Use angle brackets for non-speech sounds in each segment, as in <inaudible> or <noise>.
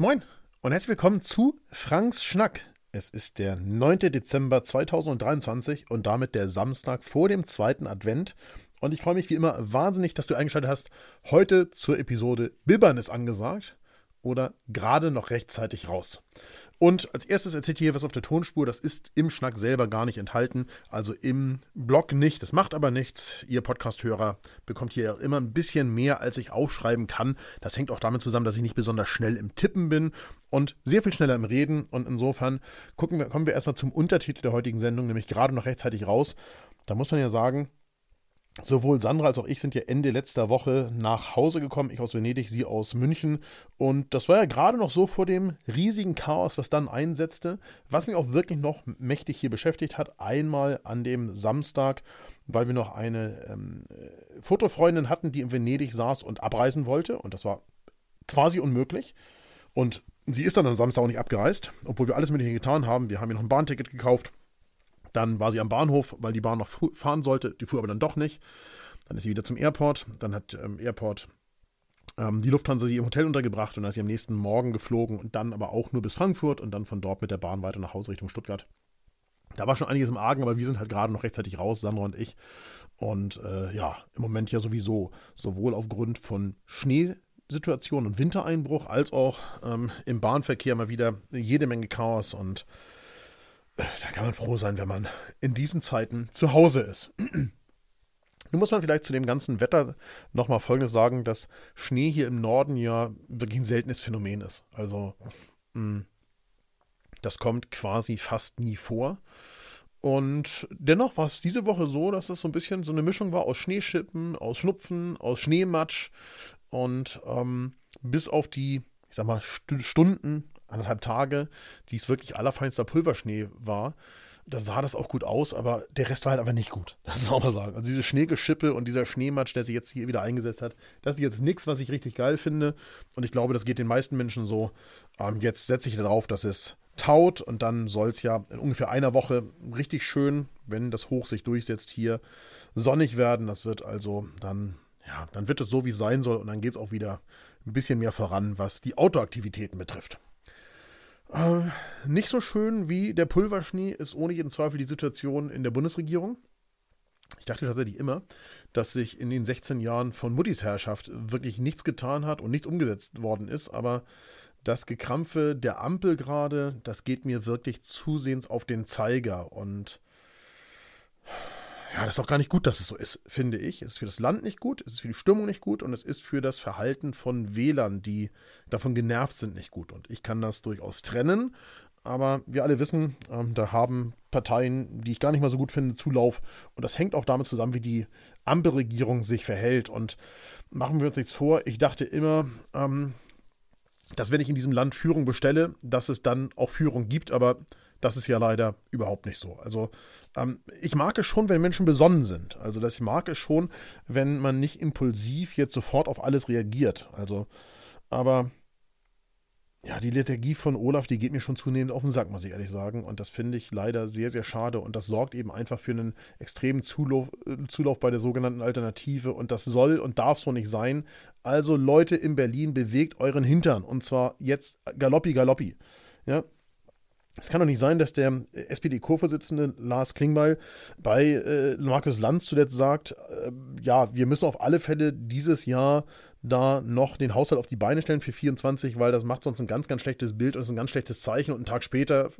Moin und herzlich willkommen zu Franks Schnack. Es ist der 9. Dezember 2023 und damit der Samstag vor dem zweiten Advent. Und ich freue mich wie immer wahnsinnig, dass du eingeschaltet hast. Heute zur Episode Bibbern ist angesagt oder gerade noch rechtzeitig raus. Und als erstes erzählt hier was auf der Tonspur. Das ist im Schnack selber gar nicht enthalten. Also im Blog nicht. Das macht aber nichts. Ihr Podcast-Hörer bekommt hier immer ein bisschen mehr, als ich aufschreiben kann. Das hängt auch damit zusammen, dass ich nicht besonders schnell im Tippen bin und sehr viel schneller im Reden. Und insofern wir, kommen wir erstmal zum Untertitel der heutigen Sendung, nämlich gerade noch rechtzeitig raus. Da muss man ja sagen, Sowohl Sandra als auch ich sind ja Ende letzter Woche nach Hause gekommen, ich aus Venedig, sie aus München. Und das war ja gerade noch so vor dem riesigen Chaos, was dann einsetzte, was mich auch wirklich noch mächtig hier beschäftigt hat. Einmal an dem Samstag, weil wir noch eine ähm, Fotofreundin hatten, die in Venedig saß und abreisen wollte. Und das war quasi unmöglich. Und sie ist dann am Samstag auch nicht abgereist, obwohl wir alles Mögliche getan haben. Wir haben ihr noch ein Bahnticket gekauft dann war sie am Bahnhof, weil die Bahn noch fahren sollte. Die fuhr aber dann doch nicht. Dann ist sie wieder zum Airport. Dann hat ähm, Airport ähm, die Lufthansa sie im Hotel untergebracht und dann ist sie am nächsten Morgen geflogen und dann aber auch nur bis Frankfurt und dann von dort mit der Bahn weiter nach Hause Richtung Stuttgart. Da war schon einiges im Argen, aber wir sind halt gerade noch rechtzeitig raus, Sandra und ich. Und äh, ja, im Moment ja sowieso, sowohl aufgrund von Schneesituationen und Wintereinbruch, als auch ähm, im Bahnverkehr mal wieder jede Menge Chaos und da kann man froh sein, wenn man in diesen Zeiten zu Hause ist. <clears throat> Nun muss man vielleicht zu dem ganzen Wetter nochmal Folgendes sagen, dass Schnee hier im Norden ja wirklich ein seltenes Phänomen ist. Also hm, das kommt quasi fast nie vor. Und dennoch war es diese Woche so, dass es so ein bisschen so eine Mischung war aus Schneeschippen, aus Schnupfen, aus Schneematsch und ähm, bis auf die, ich sag mal, Stunden anderthalb Tage, die es wirklich allerfeinster Pulverschnee war. Da sah das auch gut aus, aber der Rest war halt einfach nicht gut. <laughs> Das muss man auch mal sagen. Also diese Schneegeschippe und dieser Schneematsch, der sich jetzt hier wieder eingesetzt hat, das ist jetzt nichts, was ich richtig geil finde. Und ich glaube, das geht den meisten Menschen so. Ähm, jetzt setze ich darauf, dass es taut und dann soll es ja in ungefähr einer Woche richtig schön, wenn das Hoch sich durchsetzt, hier sonnig werden. Das wird also dann, ja, dann wird es so, wie es sein soll und dann geht es auch wieder ein bisschen mehr voran, was die Autoaktivitäten betrifft. Äh, nicht so schön wie der Pulverschnee ist ohne jeden Zweifel die Situation in der Bundesregierung. Ich dachte tatsächlich immer, dass sich in den 16 Jahren von Muttis Herrschaft wirklich nichts getan hat und nichts umgesetzt worden ist, aber das Gekrampfe der Ampel gerade, das geht mir wirklich zusehends auf den Zeiger und ja, das ist auch gar nicht gut, dass es so ist, finde ich. Es ist für das Land nicht gut, es ist für die Stimmung nicht gut und es ist für das Verhalten von Wählern, die davon genervt sind, nicht gut. Und ich kann das durchaus trennen, aber wir alle wissen, ähm, da haben Parteien, die ich gar nicht mal so gut finde, Zulauf. Und das hängt auch damit zusammen, wie die Ampelregierung sich verhält. Und machen wir uns nichts vor, ich dachte immer, ähm, dass wenn ich in diesem Land Führung bestelle, dass es dann auch Führung gibt, aber das ist ja leider überhaupt nicht so. Also ähm, ich mag es schon, wenn Menschen besonnen sind. Also das mag es schon, wenn man nicht impulsiv jetzt sofort auf alles reagiert. Also, aber ja, die Liturgie von Olaf, die geht mir schon zunehmend auf den Sack, muss ich ehrlich sagen. Und das finde ich leider sehr, sehr schade. Und das sorgt eben einfach für einen extremen Zulauf, äh, Zulauf bei der sogenannten Alternative. Und das soll und darf so nicht sein. Also Leute in Berlin, bewegt euren Hintern. Und zwar jetzt galoppi, galoppi. Ja, es kann doch nicht sein, dass der SPD-Co-Vorsitzende Lars Klingbeil bei äh, Markus Lanz zuletzt sagt, äh, ja, wir müssen auf alle Fälle dieses Jahr da noch den Haushalt auf die Beine stellen für 24, weil das macht sonst ein ganz, ganz schlechtes Bild und ist ein ganz schlechtes Zeichen. Und einen Tag später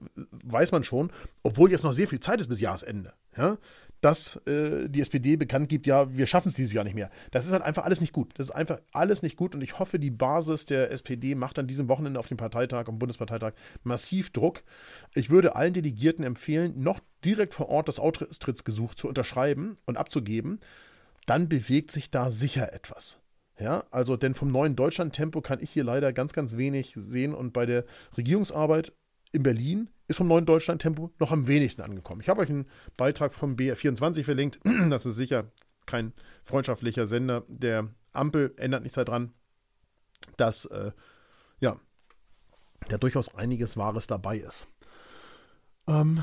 weiß man schon, obwohl jetzt noch sehr viel Zeit ist bis Jahresende, ja, dass äh, die SPD bekannt gibt, ja, wir schaffen es dieses Jahr nicht mehr. Das ist halt einfach alles nicht gut. Das ist einfach alles nicht gut und ich hoffe, die Basis der SPD macht an diesem Wochenende auf dem Parteitag, am Bundesparteitag massiv Druck. Ich würde allen Delegierten empfehlen, noch direkt vor Ort das Austrittsgesuch zu unterschreiben und abzugeben. Dann bewegt sich da sicher etwas. Ja, also denn vom neuen Deutschland-Tempo kann ich hier leider ganz, ganz wenig sehen und bei der Regierungsarbeit in Berlin ist vom neuen Deutschland-Tempo noch am wenigsten angekommen. Ich habe euch einen Beitrag vom BR24 verlinkt. <clears throat> Das ist sicher kein freundschaftlicher Sender der Ampel, ändert nichts daran, dass äh, ja, da durchaus einiges Wahres dabei ist. Ähm,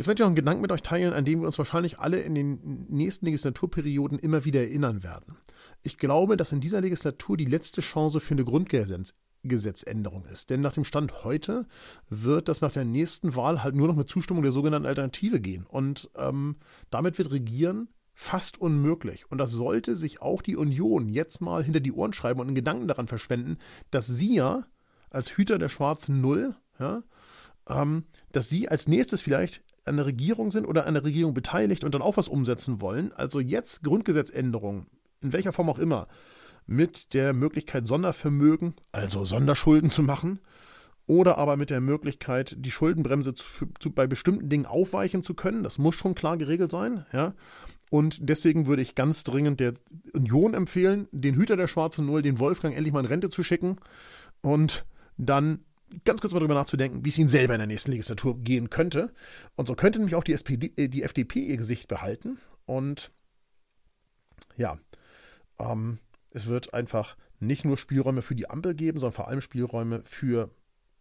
Jetzt möchte ich noch einen Gedanken mit euch teilen, an den wir uns wahrscheinlich alle in den nächsten Legislaturperioden immer wieder erinnern werden. Ich glaube, dass in dieser Legislatur die letzte Chance für eine Grundgesetz Grundgesetzänderung ist. Denn nach dem Stand heute wird das nach der nächsten Wahl halt nur noch mit Zustimmung der sogenannten Alternative gehen. Und ähm, damit wird Regieren fast unmöglich. Und das sollte sich auch die Union jetzt mal hinter die Ohren schreiben und einen Gedanken daran verschwenden, dass sie ja als Hüter der schwarzen Null, ja, ähm, dass sie als nächstes vielleicht an der Regierung sind oder an der Regierung beteiligt und dann auch was umsetzen wollen. Also jetzt Grundgesetzänderungen, in welcher Form auch immer, mit der Möglichkeit Sondervermögen, also Sonderschulden zu machen, oder aber mit der Möglichkeit, die Schuldenbremse zu, zu, bei bestimmten Dingen aufweichen zu können. Das muss schon klar geregelt sein. Ja? Und deswegen würde ich ganz dringend der Union empfehlen, den Hüter der schwarzen Null, den Wolfgang, endlich mal in Rente zu schicken und dann ganz kurz mal darüber nachzudenken, wie es ihnen selber in der nächsten Legislatur gehen könnte. Und so könnte nämlich auch die, SPD, äh, die FDP ihr Gesicht behalten. Und ja, ähm, es wird einfach nicht nur Spielräume für die Ampel geben, sondern vor allem Spielräume für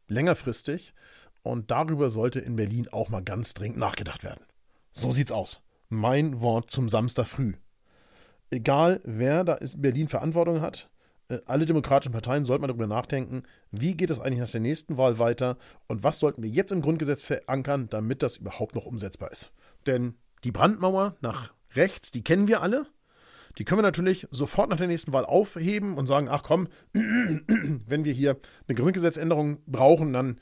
längerfristig. Und darüber sollte in Berlin auch mal ganz dringend nachgedacht werden. So sieht's aus. Mein Wort zum Samstag früh. Egal, wer da in Berlin Verantwortung hat, äh, alle demokratischen Parteien sollten mal darüber nachdenken, wie geht es eigentlich nach der nächsten Wahl weiter und was sollten wir jetzt im Grundgesetz verankern, damit das überhaupt noch umsetzbar ist. Denn die Brandmauer nach rechts, die kennen wir alle. Die können wir natürlich sofort nach der nächsten Wahl aufheben und sagen, ach komm, <clears throat> wenn wir hier eine Grundgesetzänderung brauchen, dann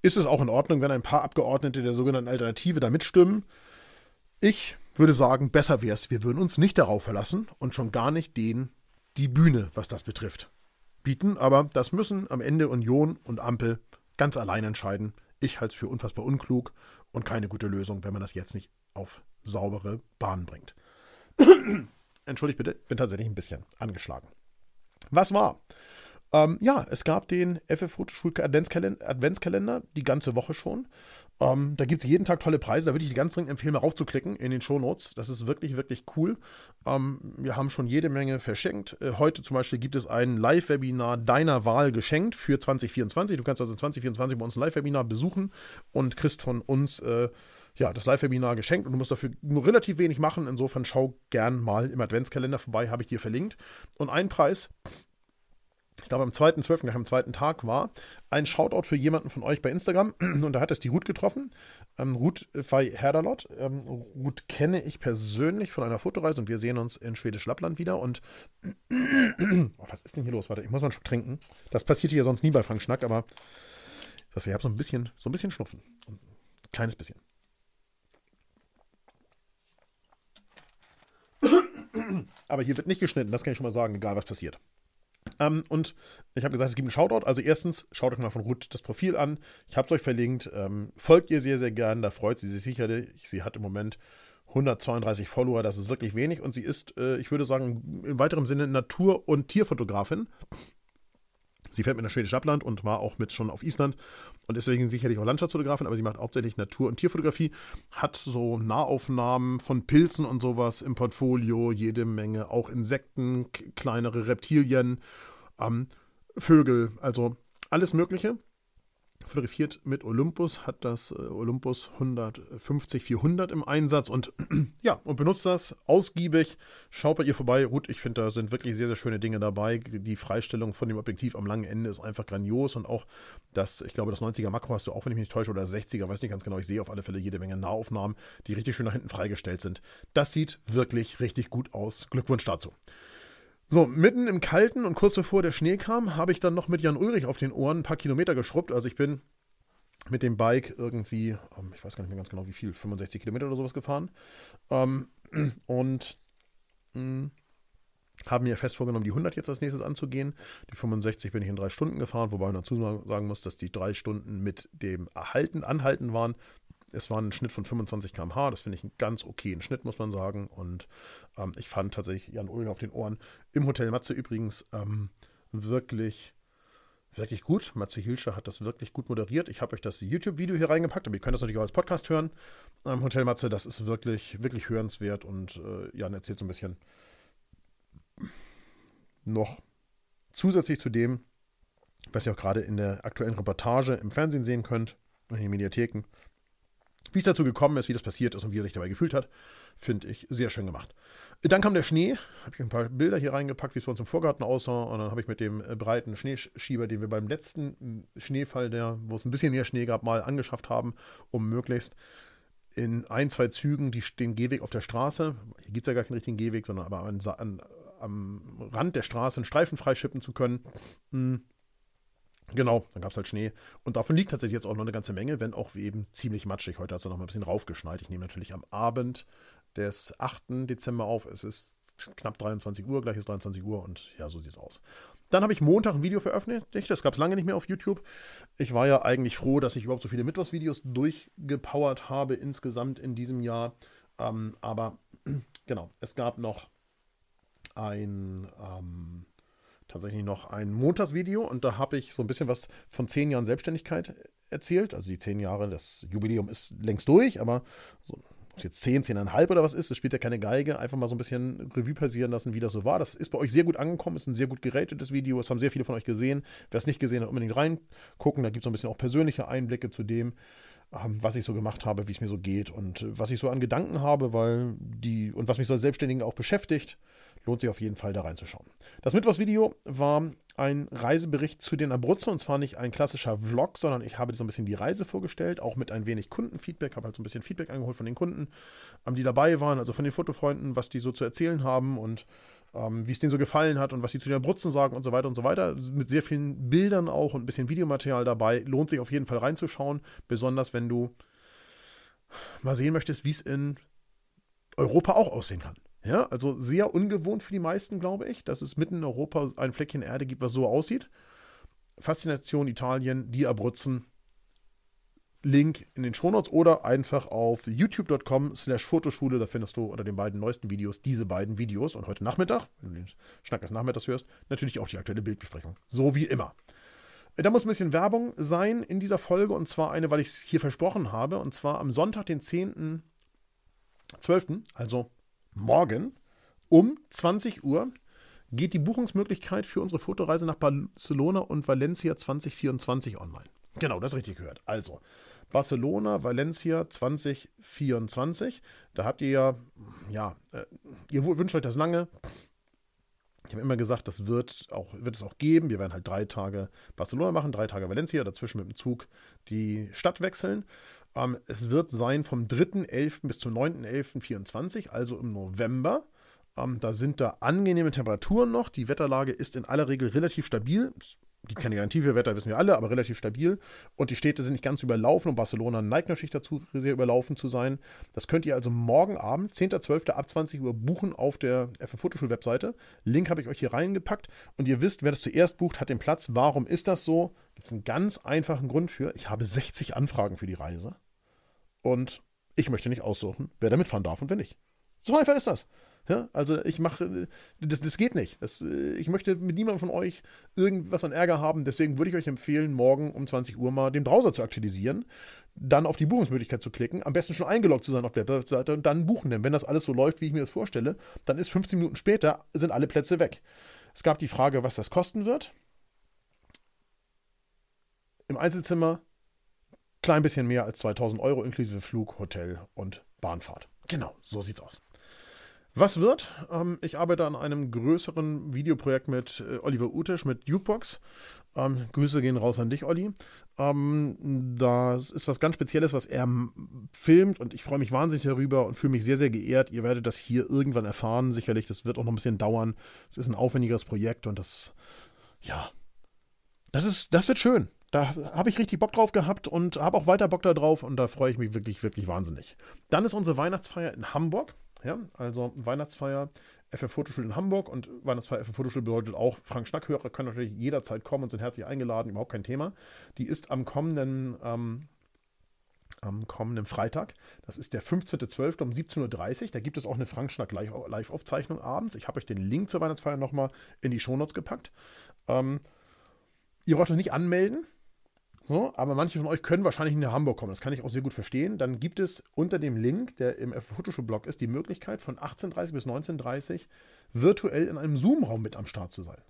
ist es auch in Ordnung, wenn ein paar Abgeordnete der sogenannten Alternative da mitstimmen. Ich würde sagen, besser wäre es, wir würden uns nicht darauf verlassen und schon gar nicht den die Bühne, was das betrifft, bieten. Aber das müssen am Ende Union und Ampel ganz allein entscheiden. Ich halte es für unfassbar unklug und keine gute Lösung, wenn man das jetzt nicht auf saubere Bahnen bringt. <clears throat> Entschuldigt bitte, bin tatsächlich ein bisschen angeschlagen. Was war? Ähm, ja, es gab den FF Fotoschul Adventskalender die ganze Woche schon. Ähm, da gibt es jeden Tag tolle Preise. Da würde ich ganz dringend empfehlen, mal raufzuklicken in den Shownotes. Das ist wirklich, wirklich cool. Ähm, wir haben schon jede Menge verschenkt. Äh, heute zum Beispiel gibt es ein Live-Webinar deiner Wahl geschenkt für 2024. Du kannst also 2024 bei uns ein Live-Webinar besuchen und kriegst von uns äh, ja, das Live-Webinar geschenkt und du musst dafür nur relativ wenig machen. Insofern schau gern mal im Adventskalender vorbei, habe ich dir verlinkt. Und ein Preis, ich glaube am 2.12., gleich am zweiten Tag war, ein Shoutout für jemanden von euch bei Instagram <clears throat> und da hat es die Ruth getroffen. Ähm, Ruth bei Herdalot. Ähm, Ruth kenne ich persönlich von einer Fotoreise und wir sehen uns in Schwedisch Lappland wieder und <clears throat> oh, was ist denn hier los? Warte, ich muss mal einen Schluck trinken. Das passiert hier sonst nie bei Frank Schnack, aber ich habe so ein bisschen, so ein bisschen Schnupfen. Ein kleines bisschen. <clears throat> Aber hier wird nicht geschnitten, das kann ich schon mal sagen, egal was passiert. Ähm, und ich habe gesagt, es gibt einen Shoutout. Also erstens, schaut euch mal von Ruth das Profil an. Ich habe es euch verlinkt. Ähm, folgt ihr sehr, sehr gern. Da freut sie sich sicherlich. Sie hat im Moment 132 Follower. Das ist wirklich wenig. Und sie ist, äh, ich würde sagen, im weiteren Sinne Natur- und Tierfotografin. Sie fährt mit nach Schwedisch Lappland und war auch mit schon auf Island und deswegen sicherlich auch Landschaftsfotografin, aber sie macht hauptsächlich Natur- und Tierfotografie, hat so Nahaufnahmen von Pilzen und sowas im Portfolio, jede Menge, auch Insekten, kleinere Reptilien, ähm, Vögel, also alles Mögliche fotografiert mit Olympus, hat das äh, Olympus 150-400 im Einsatz und <clears throat> ja, und benutzt das ausgiebig. Schaut bei ihr vorbei. Gut, ich finde, da sind wirklich sehr, sehr schöne Dinge dabei. Die Freistellung von dem Objektiv am langen Ende ist einfach grandios und auch das, ich glaube, das 90er Makro hast du auch, wenn ich mich nicht täusche, oder das 60er, weiß nicht ganz genau. Ich sehe auf alle Fälle jede Menge Nahaufnahmen, die richtig schön nach hinten freigestellt sind. Das sieht wirklich richtig gut aus. Glückwunsch dazu. So, mitten im Kalten und kurz bevor der Schnee kam, habe ich dann noch mit Jan Ulrich auf den Ohren ein paar Kilometer geschrubbt. Also ich bin mit dem Bike irgendwie, ähm, ich weiß gar nicht mehr ganz genau wie viel, 65 Kilometer oder sowas gefahren. Ähm, <clears throat> und hm, haben mir fest vorgenommen, die 100 jetzt als nächstes anzugehen. Die 65 bin ich in drei Stunden gefahren, wobei man dazu sagen muss, dass die drei Stunden mit dem Erhalten, Anhalten waren. Es war ein Schnitt von 25 km/h, das finde ich einen ganz okayen Schnitt, muss man sagen. Und ähm, ich fand tatsächlich Jan Ulrich auf den Ohren im Hotel Matze übrigens ähm, wirklich, wirklich gut. Matze Hilscher hat das wirklich gut moderiert. Ich habe euch das YouTube-Video hier reingepackt, aber ihr könnt das natürlich auch als Podcast hören. Ähm, Hotel Matze, das ist wirklich, wirklich hörenswert und äh, Jan erzählt so ein bisschen noch zusätzlich zu dem, was ihr auch gerade in der aktuellen Reportage im Fernsehen sehen könnt, in den Mediatheken. Wie es dazu gekommen ist, wie das passiert ist und wie er sich dabei gefühlt hat, finde ich sehr schön gemacht. Dann kam der Schnee, habe ich ein paar Bilder hier reingepackt, wie es bei uns im Vorgarten aussah. Und dann habe ich mit dem äh, breiten Schneeschieber, den wir beim letzten äh, Schneefall, der, wo es ein bisschen mehr Schnee gab, mal angeschafft haben, um möglichst in ein, zwei Zügen die, den Gehweg auf der Straße, hier gibt es ja gar keinen richtigen Gehweg, sondern aber an, an, am Rand der Straße einen Streifen freischippen zu können. Hm. Genau, dann gab es halt Schnee. Und davon liegt tatsächlich jetzt auch noch eine ganze Menge, wenn auch eben ziemlich matschig. Heute hat es noch mal ein bisschen raufgeschneit. Ich nehme natürlich am Abend des 8. Dezember auf. Es ist knapp 23 Uhr, gleich ist 23 Uhr und ja, so sieht es aus. Dann habe ich Montag ein Video veröffentlicht. Das gab es lange nicht mehr auf YouTube. Ich war ja eigentlich froh, dass ich überhaupt so viele Mittwochsvideos durchgepowert habe insgesamt in diesem Jahr. Ähm, aber <clears throat> genau, es gab noch ein ähm, tatsächlich noch ein Montagsvideo und da habe ich so ein bisschen was von zehn Jahren Selbstständigkeit erzählt. Also die zehn Jahre, das Jubiläum ist längst durch, aber so, ob jetzt zehn, zehneinhalb oder was ist, das spielt ja keine Geige. Einfach mal so ein bisschen Revue passieren lassen, wie das so war. Das ist bei euch sehr gut angekommen, ist ein sehr gut geratetes Video, das haben sehr viele von euch gesehen. Wer es nicht gesehen hat, unbedingt reingucken. Da gibt es so ein bisschen auch persönliche Einblicke zu dem, was ich so gemacht habe, wie es mir so geht und was ich so an Gedanken habe, weil die und was mich so als Selbstständigen auch beschäftigt lohnt sich auf jeden Fall da reinzuschauen. Das Mittwochsvideo war ein Reisebericht zu den Abruzzen und zwar nicht ein klassischer Vlog, sondern ich habe so ein bisschen die Reise vorgestellt, auch mit ein wenig Kundenfeedback, habe halt so ein bisschen Feedback eingeholt von den Kunden, ähm, die dabei waren, also von den Fotofreunden, was die so zu erzählen haben und ähm, wie es denen so gefallen hat und was sie zu den Abruzzen sagen und so weiter und so weiter. Mit sehr vielen Bildern auch und ein bisschen Videomaterial dabei. Lohnt sich auf jeden Fall reinzuschauen, besonders wenn du mal sehen möchtest, wie es in Europa auch aussehen kann. Ja, also sehr ungewohnt für die meisten, glaube ich, dass es mitten in Europa ein Fleckchen Erde gibt, was so aussieht. Faszination Italien, die Abruzzen. Link in den Shownotes oder einfach auf youtube.com slash Fotoschule. Da findest du unter den beiden neuesten Videos diese beiden Videos. Und heute Nachmittag, wenn du den Schnack des Nachmittags hörst, natürlich auch die aktuelle Bildbesprechung. So wie immer. Da muss ein bisschen Werbung sein in dieser Folge. Und zwar eine, weil ich es hier versprochen habe. Und zwar am Sonntag, den 10.12., also morgen um 20 Uhr geht die Buchungsmöglichkeit für unsere Fotoreise nach Barcelona und Valencia 2024 online. Genau, das richtig gehört. Also, Barcelona, Valencia 2024. Da habt ihr ja, ja, äh, ihr wünscht euch das lange. Ich habe immer gesagt, das wird, auch, wird es auch geben. Wir werden halt drei Tage Barcelona machen, drei Tage Valencia, dazwischen mit dem Zug die Stadt wechseln. Ähm, es wird sein vom 3.11. bis zum 9.11.24, also im November. Ähm, da sind da angenehme Temperaturen noch. Die Wetterlage ist in aller Regel relativ stabil. Es gibt keine Garantie für Wetter, wissen wir alle, aber relativ stabil. Und die Städte sind nicht ganz überlaufen und Barcelona neigt natürlich dazu, sehr überlaufen zu sein. Das könnt ihr also morgen Abend, 10.12. ab 20 Uhr buchen auf der FF Fotoschul-Webseite. Link habe ich euch hier reingepackt. Und ihr wisst, wer das zuerst bucht, hat den Platz. Warum ist das so? Gibt es einen ganz einfachen Grund für. Ich habe 60 Anfragen für die Reise. Und ich möchte nicht aussuchen, wer da mitfahren darf und wer nicht. So einfach ist das. Ja, also ich mache, das, das geht nicht. Das, ich möchte mit niemandem von euch irgendwas an Ärger haben. Deswegen würde ich euch empfehlen, morgen um 20 Uhr mal den Browser zu aktualisieren, dann auf die Buchungsmöglichkeit zu klicken, am besten schon eingeloggt zu sein auf der Webseite und dann buchen. Denn wenn das alles so läuft, wie ich mir das vorstelle, dann ist 15 Minuten später, sind alle Plätze weg. Es gab die Frage, was das kosten wird. Im Einzelzimmer klein bisschen mehr als 2000 Euro inklusive Flug, Hotel und Bahnfahrt. Genau, so sieht's aus. Was wird? Ähm, ich arbeite an einem größeren Videoprojekt mit äh, Oliver Utisch mit Jukebox. Ähm, Grüße gehen raus an dich, Olli. Ähm, das ist was ganz Spezielles, was er filmt und ich freue mich wahnsinnig darüber und fühle mich sehr, sehr geehrt. Ihr werdet das hier irgendwann erfahren, sicherlich. Das wird auch noch ein bisschen dauern. Es ist ein aufwendigeres Projekt und das, ja, das ist, das wird schön. Da habe ich richtig Bock drauf gehabt und habe auch weiter Bock darauf und da freue ich mich wirklich, wirklich wahnsinnig. Dann ist unsere Weihnachtsfeier in Hamburg. Ja, also Weihnachtsfeier FF Fotoschule in Hamburg und Weihnachtsfeier FF Fotoschule bedeutet auch, Frank Schnackhörer können natürlich jederzeit kommen und sind herzlich eingeladen, überhaupt kein Thema. Die ist am kommenden, ähm, am kommenden Freitag. Das ist der 15.12. um 17.30 Uhr. Da gibt es auch eine Frank Schnack Live-Aufzeichnung abends. Ich habe euch den Link zur Weihnachtsfeier nochmal in die Shownotes gepackt. Ähm, ihr braucht euch nicht anmelden. So, aber manche von euch können wahrscheinlich nach Hamburg kommen. Das kann ich auch sehr gut verstehen. Dann gibt es unter dem Link, der im Photoshop-Blog ist, die Möglichkeit von 18.30 bis 19.30 virtuell in einem Zoom-Raum mit am Start zu sein.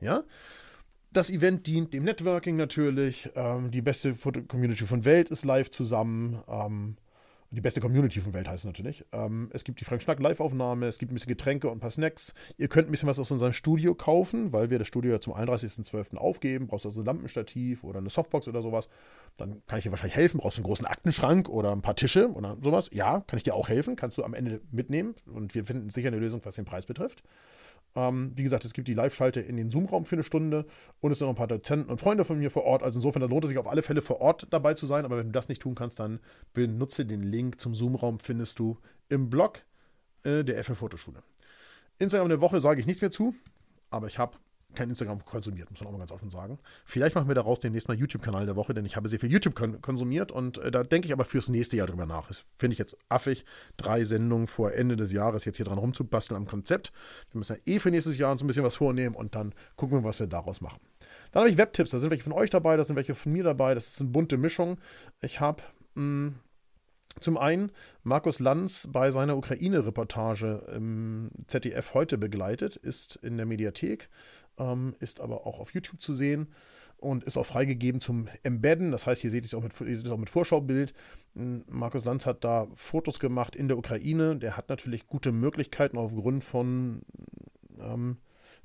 Ja? Das Event dient dem Networking natürlich. Ähm, die beste Foto-Community von Welt ist live zusammen. Ähm, Die beste Community von Welt heißt es natürlich. Ähm, es gibt die Frank Schnack Live-Aufnahme, es gibt ein bisschen Getränke und ein paar Snacks. Ihr könnt ein bisschen was aus unserem Studio kaufen, weil wir das Studio ja zum 31.12. aufgeben. Brauchst du also ein Lampenstativ oder eine Softbox oder sowas. Dann kann ich dir wahrscheinlich helfen. Brauchst du einen großen Aktenschrank oder ein paar Tische oder sowas. Ja, kann ich dir auch helfen. Kannst du am Ende mitnehmen. Und wir finden sicher eine Lösung, was den Preis betrifft. Ähm, wie gesagt, es gibt die Live-Schalte in den Zoom-Raum für eine Stunde und es sind noch ein paar Dozenten und Freunde von mir vor Ort. Also insofern, da lohnt es sich auf alle Fälle vor Ort dabei zu sein. Aber wenn du das nicht tun kannst, dann benutze den Link zum Zoom-Raum, findest du im Blog äh, der FF Fotoschule. Instagram der Woche sage ich nichts mehr zu, aber ich habe kein Instagram konsumiert, muss man auch mal ganz offen sagen. Vielleicht machen wir daraus den nächsten Mal YouTube-Kanal der Woche, denn ich habe sehr viel YouTube kon konsumiert und äh, da denke ich aber fürs nächste Jahr drüber nach. Das finde ich jetzt affig, drei Sendungen vor Ende des Jahres jetzt hier dran rumzubasteln am Konzept. Wir müssen ja eh für nächstes Jahr uns ein bisschen was vornehmen und dann gucken wir, was wir daraus machen. Dann habe ich Webtipps, da sind welche von euch dabei, da sind welche von mir dabei, das ist eine bunte Mischung. Ich habe hm, zum einen Markus Lanz bei seiner Ukraine-Reportage im ZDF heute begleitet, ist in der Mediathek ähm, ist aber auch auf YouTube zu sehen und ist auch freigegeben zum Embedden. Das heißt, hier seht ihr es auch mit, auch mit Vorschaubild. Hm, Markus Lanz hat da Fotos gemacht in der Ukraine. Der hat natürlich gute Möglichkeiten aufgrund von ähm,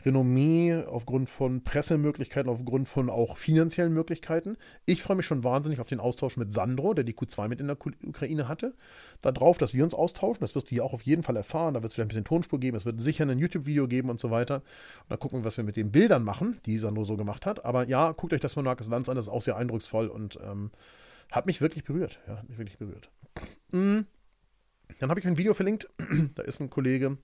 Renommee, aufgrund von Pressemöglichkeiten, aufgrund von auch finanziellen Möglichkeiten. Ich freue mich schon wahnsinnig auf den Austausch mit Sandro, der die Q2 mit in der Ukraine hatte. Darauf, dass wir uns austauschen. Das wirst du hier auch auf jeden Fall erfahren. Da wird es vielleicht ein bisschen Tonspur geben. Es wird sicher ein YouTube-Video geben und so weiter. Und dann gucken wir, was wir mit den Bildern machen, die Sandro so gemacht hat. Aber ja, guckt euch das von Markus Lanz an. Das ist auch sehr eindrucksvoll und ähm, hat mich wirklich berührt. Ja, hat mich wirklich berührt. Mhm. Dann habe ich ein Video verlinkt. <clears throat> da ist ein Kollege,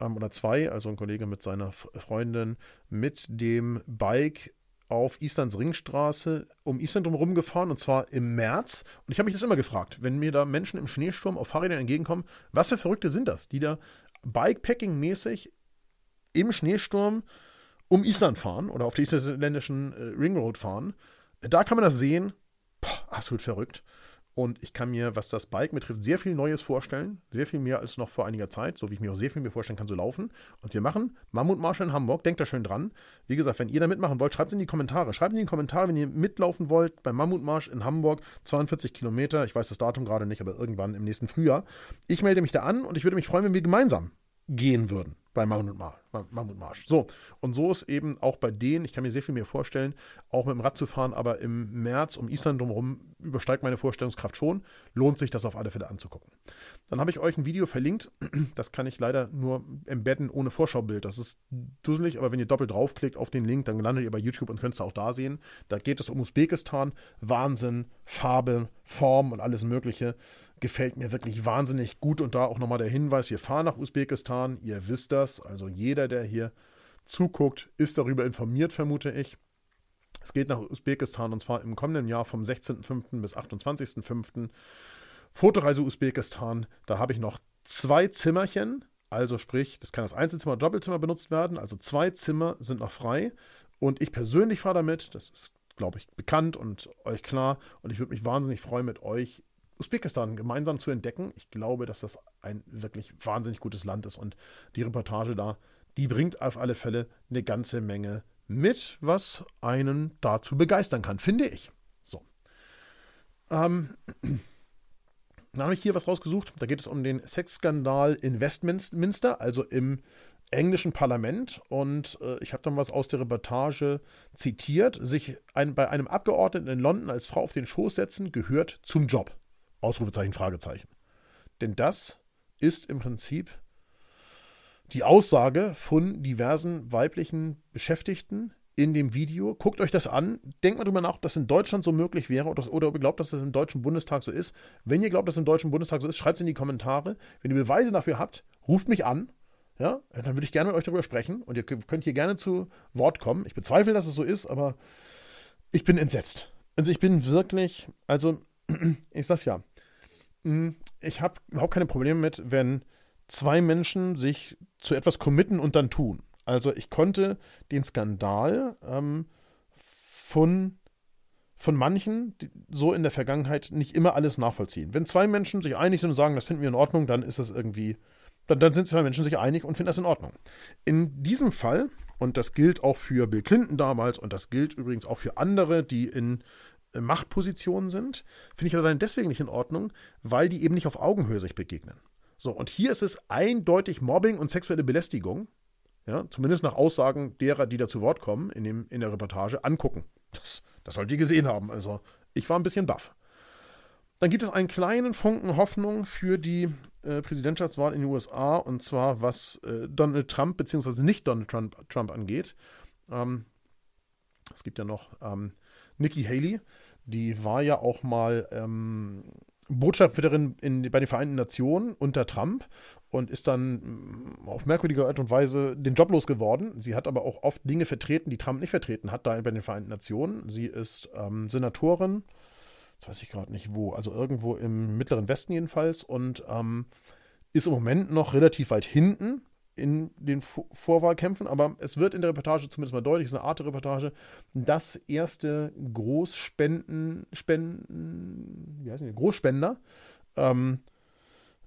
ähm, oder zwei, also ein Kollege mit seiner Freundin, mit dem Bike auf Islands Ringstraße um Island drumherum gefahren und zwar im März. Und ich habe mich das immer gefragt, wenn mir da Menschen im Schneesturm auf Fahrrädern entgegenkommen, was für Verrückte sind das, die da Bikepacking-mäßig im Schneesturm um Island fahren oder auf der isländischen äh, Ringroad fahren. Da kann man das sehen. Poh, absolut verrückt. Und ich kann mir, was das Bike betrifft, sehr viel Neues vorstellen. Sehr viel mehr als noch vor einiger Zeit. So wie ich mir auch sehr viel mehr vorstellen kann, zu laufen. Und wir machen Mammutmarsch in Hamburg. Denkt da schön dran. Wie gesagt, wenn ihr da mitmachen wollt, schreibt es in die Kommentare. Schreibt in die Kommentare, wenn ihr mitlaufen wollt beim Mammutmarsch in Hamburg. 42 Kilometer. Ich weiß das Datum gerade nicht, aber irgendwann im nächsten Frühjahr. Ich melde mich da an und ich würde mich freuen, wenn wir gemeinsam gehen würden bei Mammutmarsch. So, und so ist eben auch bei denen, ich kann mir sehr viel mehr vorstellen, auch mit dem Rad zu fahren, aber im März um Island drumherum übersteigt meine Vorstellungskraft schon. Lohnt sich das auf alle Fälle anzugucken. Dann habe ich euch ein Video verlinkt, <clears throat> das kann ich leider nur embedden ohne Vorschaubild. Das ist dusselig, aber wenn ihr doppelt draufklickt auf den Link, dann landet ihr bei YouTube und könnt es auch da sehen. Da geht es um Usbekistan. Wahnsinn, Farbe, Form und alles Mögliche gefällt mir wirklich wahnsinnig gut. Und da auch nochmal der Hinweis, wir fahren nach Usbekistan, ihr wisst das, also jeder, der hier zuguckt, ist darüber informiert, vermute ich. Es geht nach Usbekistan und zwar im kommenden Jahr vom 16.05. bis 28.05. Fotoreise Usbekistan. Da habe ich noch zwei Zimmerchen. Also sprich, das kann das Einzelzimmer oder Doppelzimmer benutzt werden. Also zwei Zimmer sind noch frei. Und ich persönlich fahre damit. Das ist, glaube ich, bekannt und euch klar. Und ich würde mich wahnsinnig freuen, mit euch Usbekistan gemeinsam zu entdecken. Ich glaube, dass das ein wirklich wahnsinnig gutes Land ist und die Reportage da, die bringt auf alle Fälle eine ganze Menge mit, was einen dazu begeistern kann, finde ich. So. Ähm, <clears throat> dann habe ich hier was rausgesucht. Da geht es um den Sexskandal in Westminster, also im englischen Parlament. Und äh, ich habe dann was aus der Reportage zitiert. Sich ein, bei einem Abgeordneten in London als Frau auf den Schoß setzen, gehört zum Job. Ausrufezeichen, Fragezeichen. Denn das ist im Prinzip die Aussage von diversen weiblichen Beschäftigten in dem Video. Guckt euch das an. Denkt mal drüber nach, ob das in Deutschland so möglich wäre oder, oder ob ihr glaubt, dass das im Deutschen Bundestag so ist. Wenn ihr glaubt, dass es im Deutschen Bundestag so ist, schreibt es in die Kommentare. Wenn ihr Beweise dafür habt, ruft mich an. Ja, dann würde ich gerne mit euch darüber sprechen und ihr könnt hier gerne zu Wort kommen. Ich bezweifle, dass es so ist, aber ich bin entsetzt. Also ich bin wirklich, also <clears throat> ich sag's ja, ich habe überhaupt keine Probleme mit, wenn zwei Menschen sich zu etwas committen und dann tun. Also ich konnte den Skandal ähm, von, von manchen so in der Vergangenheit nicht immer alles nachvollziehen. Wenn zwei Menschen sich einig sind und sagen, das finden wir in Ordnung, dann ist das irgendwie, dann, dann sind zwei Menschen sich einig und finden das in Ordnung. In diesem Fall, und das gilt auch für Bill Clinton damals und das gilt übrigens auch für andere, die in Machtpositionen sind, finde ich allein deswegen nicht in Ordnung, weil die eben nicht auf Augenhöhe sich begegnen. So, und hier ist es eindeutig Mobbing und sexuelle Belästigung, ja, zumindest nach Aussagen derer, die da zu Wort kommen in, dem, in der Reportage, angucken. Das, das sollt ihr gesehen haben. Also, ich war ein bisschen baff. Dann gibt es einen kleinen Funken Hoffnung für die äh, Präsidentschaftswahl in den USA, und zwar was äh, Donald Trump bzw. nicht Donald Trump, Trump angeht. Ähm, es gibt ja noch ähm, Nikki Haley, die war ja auch mal ähm, Botschafterin in, bei den Vereinten Nationen unter Trump und ist dann mm, auf merkwürdige Art und Weise den Job losgeworden. Sie hat aber auch oft Dinge vertreten, die Trump nicht vertreten hat, da bei den Vereinten Nationen. Sie ist ähm, Senatorin, das weiß ich gerade nicht wo, also irgendwo im Mittleren Westen jedenfalls und ähm, ist im Moment noch relativ weit hinten in den Vorwahlkämpfen, aber es wird in der Reportage zumindest mal deutlich, es ist eine Art Reportage, dass erste Großspenden, Spenden, wie heißen die, Großspender ähm,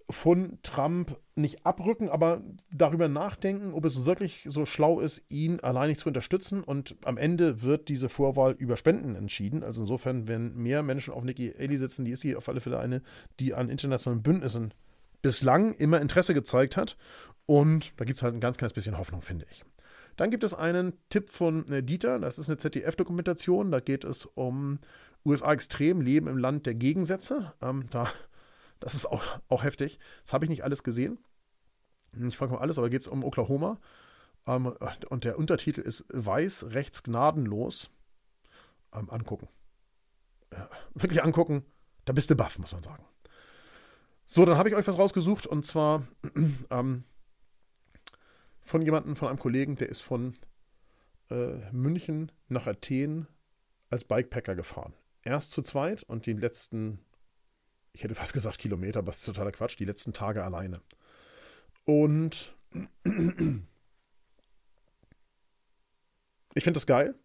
von Trump nicht abrücken, aber darüber nachdenken, ob es wirklich so schlau ist, ihn alleinig zu unterstützen. Und am Ende wird diese Vorwahl über Spenden entschieden. Also insofern, wenn mehr Menschen auf Nikki Haley sitzen, die ist sie auf alle Fälle eine, die an internationalen Bündnissen bislang immer Interesse gezeigt hat. Und da gibt es halt ein ganz kleines bisschen Hoffnung, finde ich. Dann gibt es einen Tipp von äh, Dieter, das ist eine ZDF-Dokumentation, da geht es um USA extrem, Leben im Land der Gegensätze. Ähm, da, <laughs> das ist auch, auch heftig. Das habe ich nicht alles gesehen. Ich frage mal alles, aber geht es um Oklahoma. Ähm, und der Untertitel ist Weiß, rechts gnadenlos. Ähm, angucken. Ja, wirklich angucken. Da bist du baff, muss man sagen. So, dann habe ich euch was rausgesucht und zwar <clears throat> ähm, von jemandem, von einem Kollegen, der ist von äh, München nach Athen als Bikepacker gefahren. Erst zu zweit und die letzten, ich hätte fast gesagt Kilometer, aber das ist totaler Quatsch, die letzten Tage alleine. Und <clears throat> ich finde das geil.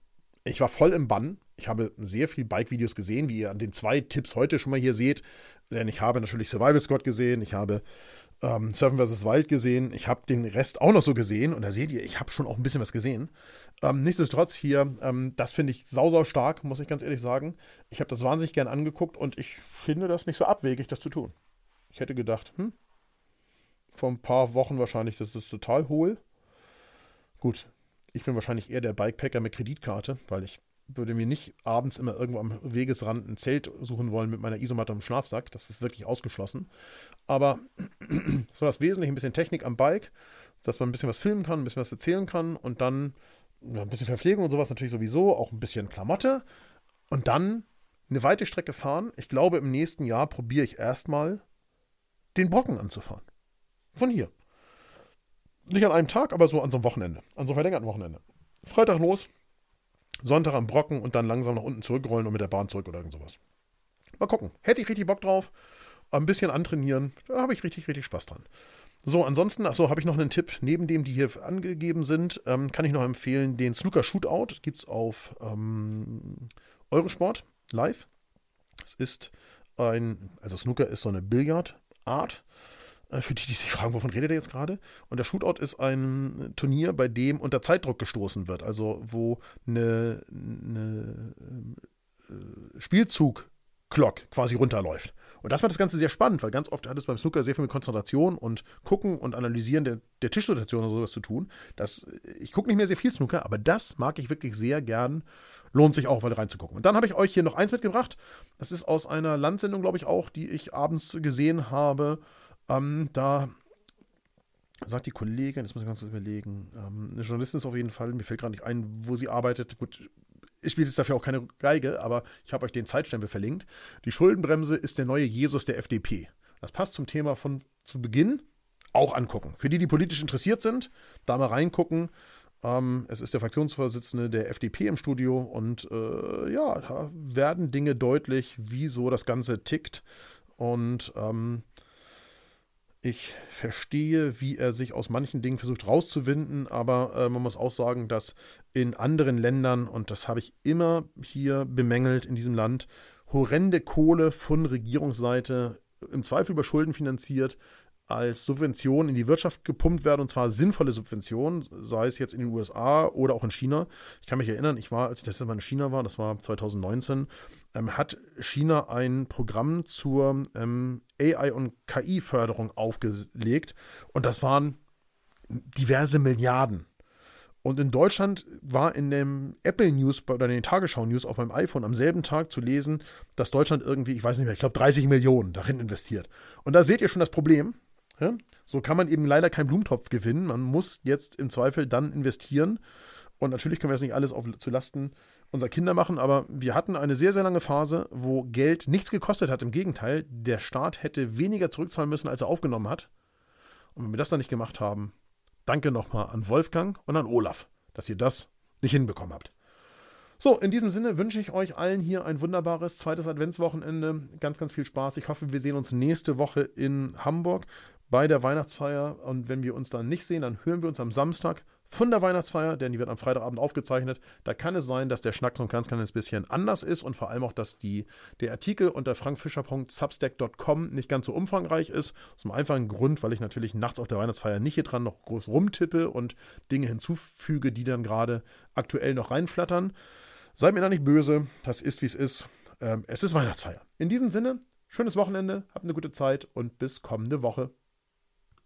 Ich war voll im Bann. Ich habe sehr viel Bike-Videos gesehen, wie ihr an den zwei Tipps heute schon mal hier seht. Denn ich habe natürlich Survival Squad gesehen, ich habe ähm, Surfen vs. Wild gesehen. Ich habe den Rest auch noch so gesehen und da seht ihr, ich habe schon auch ein bisschen was gesehen. Ähm, nichtsdestotrotz hier, ähm, das finde ich sau, sau stark, muss ich ganz ehrlich sagen. Ich habe das wahnsinnig gern angeguckt und ich finde das nicht so abwegig, das zu tun. Ich hätte gedacht, hm, vor ein paar Wochen wahrscheinlich, das ist total hohl. Gut, ich bin wahrscheinlich eher der Bikepacker mit Kreditkarte, weil ich würde mir nicht abends immer irgendwo am Wegesrand ein Zelt suchen wollen mit meiner Isomatte und Schlafsack. Das ist wirklich ausgeschlossen. Aber <clears throat> so das Wesentliche, ein bisschen Technik am Bike, dass man ein bisschen was filmen kann, ein bisschen was erzählen kann und dann ja, ein bisschen Verpflegung und sowas natürlich sowieso, auch ein bisschen Klamotte und dann eine weite Strecke fahren. Ich glaube, im nächsten Jahr probiere ich erstmal den Brocken anzufahren. Von hier. Nicht an einem Tag, aber so an so einem Wochenende. An so einem verlängerten Wochenende. Freitag los, Sonntag am Brocken und dann langsam nach unten zurückrollen und mit der Bahn zurück oder irgend sowas. Mal gucken. Hätte ich richtig Bock drauf. Ein bisschen antrainieren. Da habe ich richtig, richtig Spaß dran. So, ansonsten, achso, habe ich noch einen Tipp. Neben dem, die hier angegeben sind, ähm, kann ich noch empfehlen, den Snooker Shootout. Gibt es auf ähm, Eurosport live. Es ist ein, also Snooker ist so eine Billardart. Äh, für die, die sich fragen, wovon redet er jetzt gerade? Und der Shootout ist ein Turnier, bei dem unter Zeitdruck gestoßen wird. Also wo eine, eine äh, Spielzug Clock quasi runterläuft. Und das macht das Ganze sehr spannend, weil ganz oft hat es beim Snooker sehr viel mit Konzentration und Gucken und Analysieren der, der Tischrotation oder sowas zu tun. Das, ich gucke nicht mehr sehr viel Snooker, aber das mag ich wirklich sehr gern. Lohnt sich auch, mal reinzugucken. Und dann habe ich euch hier noch eins mitgebracht. Das ist aus einer Landsendung, glaube ich, auch, die ich abends gesehen habe. Ähm, da sagt die Kollegin, das muss ich ganz überlegen, ähm, eine Journalistin ist auf jeden Fall, mir fällt gerade nicht ein, wo sie arbeitet. Gut, ich spiele jetzt dafür auch keine Geige, aber ich habe euch den Zeitstempel verlinkt. Die Schuldenbremse ist der neue Jesus der FDP. Das passt zum Thema von zu Beginn. Auch angucken. Für die, die politisch interessiert sind, da mal reingucken. Ähm, es ist der Fraktionsvorsitzende der FDP im Studio und äh, ja, da werden Dinge deutlich, wieso das Ganze tickt. Und ähm, ich verstehe, wie er sich aus manchen Dingen versucht rauszuwinden, aber äh, man muss auch sagen, dass in anderen Ländern, und das habe ich immer hier bemängelt in diesem Land, horrende Kohle von Regierungsseite im Zweifel über Schulden finanziert als Subventionen in die Wirtschaft gepumpt werden, und zwar sinnvolle Subventionen, sei es jetzt in den USA oder auch in China. Ich kann mich erinnern, ich war, als ich das Mal in China war, das war 2019, ähm, hat China ein Programm zur ähm, AI- und KI-Förderung aufgelegt und das waren diverse Milliarden. Und in Deutschland war in dem Apple News oder in den Tagesschau News auf meinem iPhone am selben Tag zu lesen, dass Deutschland irgendwie, ich weiß nicht mehr, ich glaube 30 Millionen darin investiert. Und da seht ihr schon das Problem. So kann man eben leider keinen Blumentopf gewinnen. Man muss jetzt im Zweifel dann investieren. Und natürlich können wir das nicht alles auf, zu Lasten unserer Kinder machen, aber wir hatten eine sehr, sehr lange Phase, wo Geld nichts gekostet hat. Im Gegenteil, der Staat hätte weniger zurückzahlen müssen, als er aufgenommen hat. Und wenn wir das dann nicht gemacht haben, danke nochmal an Wolfgang und an Olaf, dass ihr das nicht hinbekommen habt. So, in diesem Sinne wünsche ich euch allen hier ein wunderbares zweites Adventswochenende. Ganz, ganz viel Spaß. Ich hoffe, wir sehen uns nächste Woche in Hamburg bei der Weihnachtsfeier. Und wenn wir uns dann nicht sehen, dann hören wir uns am Samstag von der Weihnachtsfeier, denn die wird am Freitagabend aufgezeichnet. Da kann es sein, dass der Schnack ein ganz kleines bisschen anders ist und vor allem auch, dass die, der Artikel unter frankfischer.substack.com nicht ganz so umfangreich ist. Einem einfachen Grund, weil ich natürlich nachts auf der Weihnachtsfeier nicht hier dran noch groß rumtippe und Dinge hinzufüge, die dann gerade aktuell noch reinflattern. Seid mir da nicht böse, das ist wie es ist. Ähm, es ist Weihnachtsfeier. In diesem Sinne, schönes Wochenende, habt eine gute Zeit und bis kommende Woche.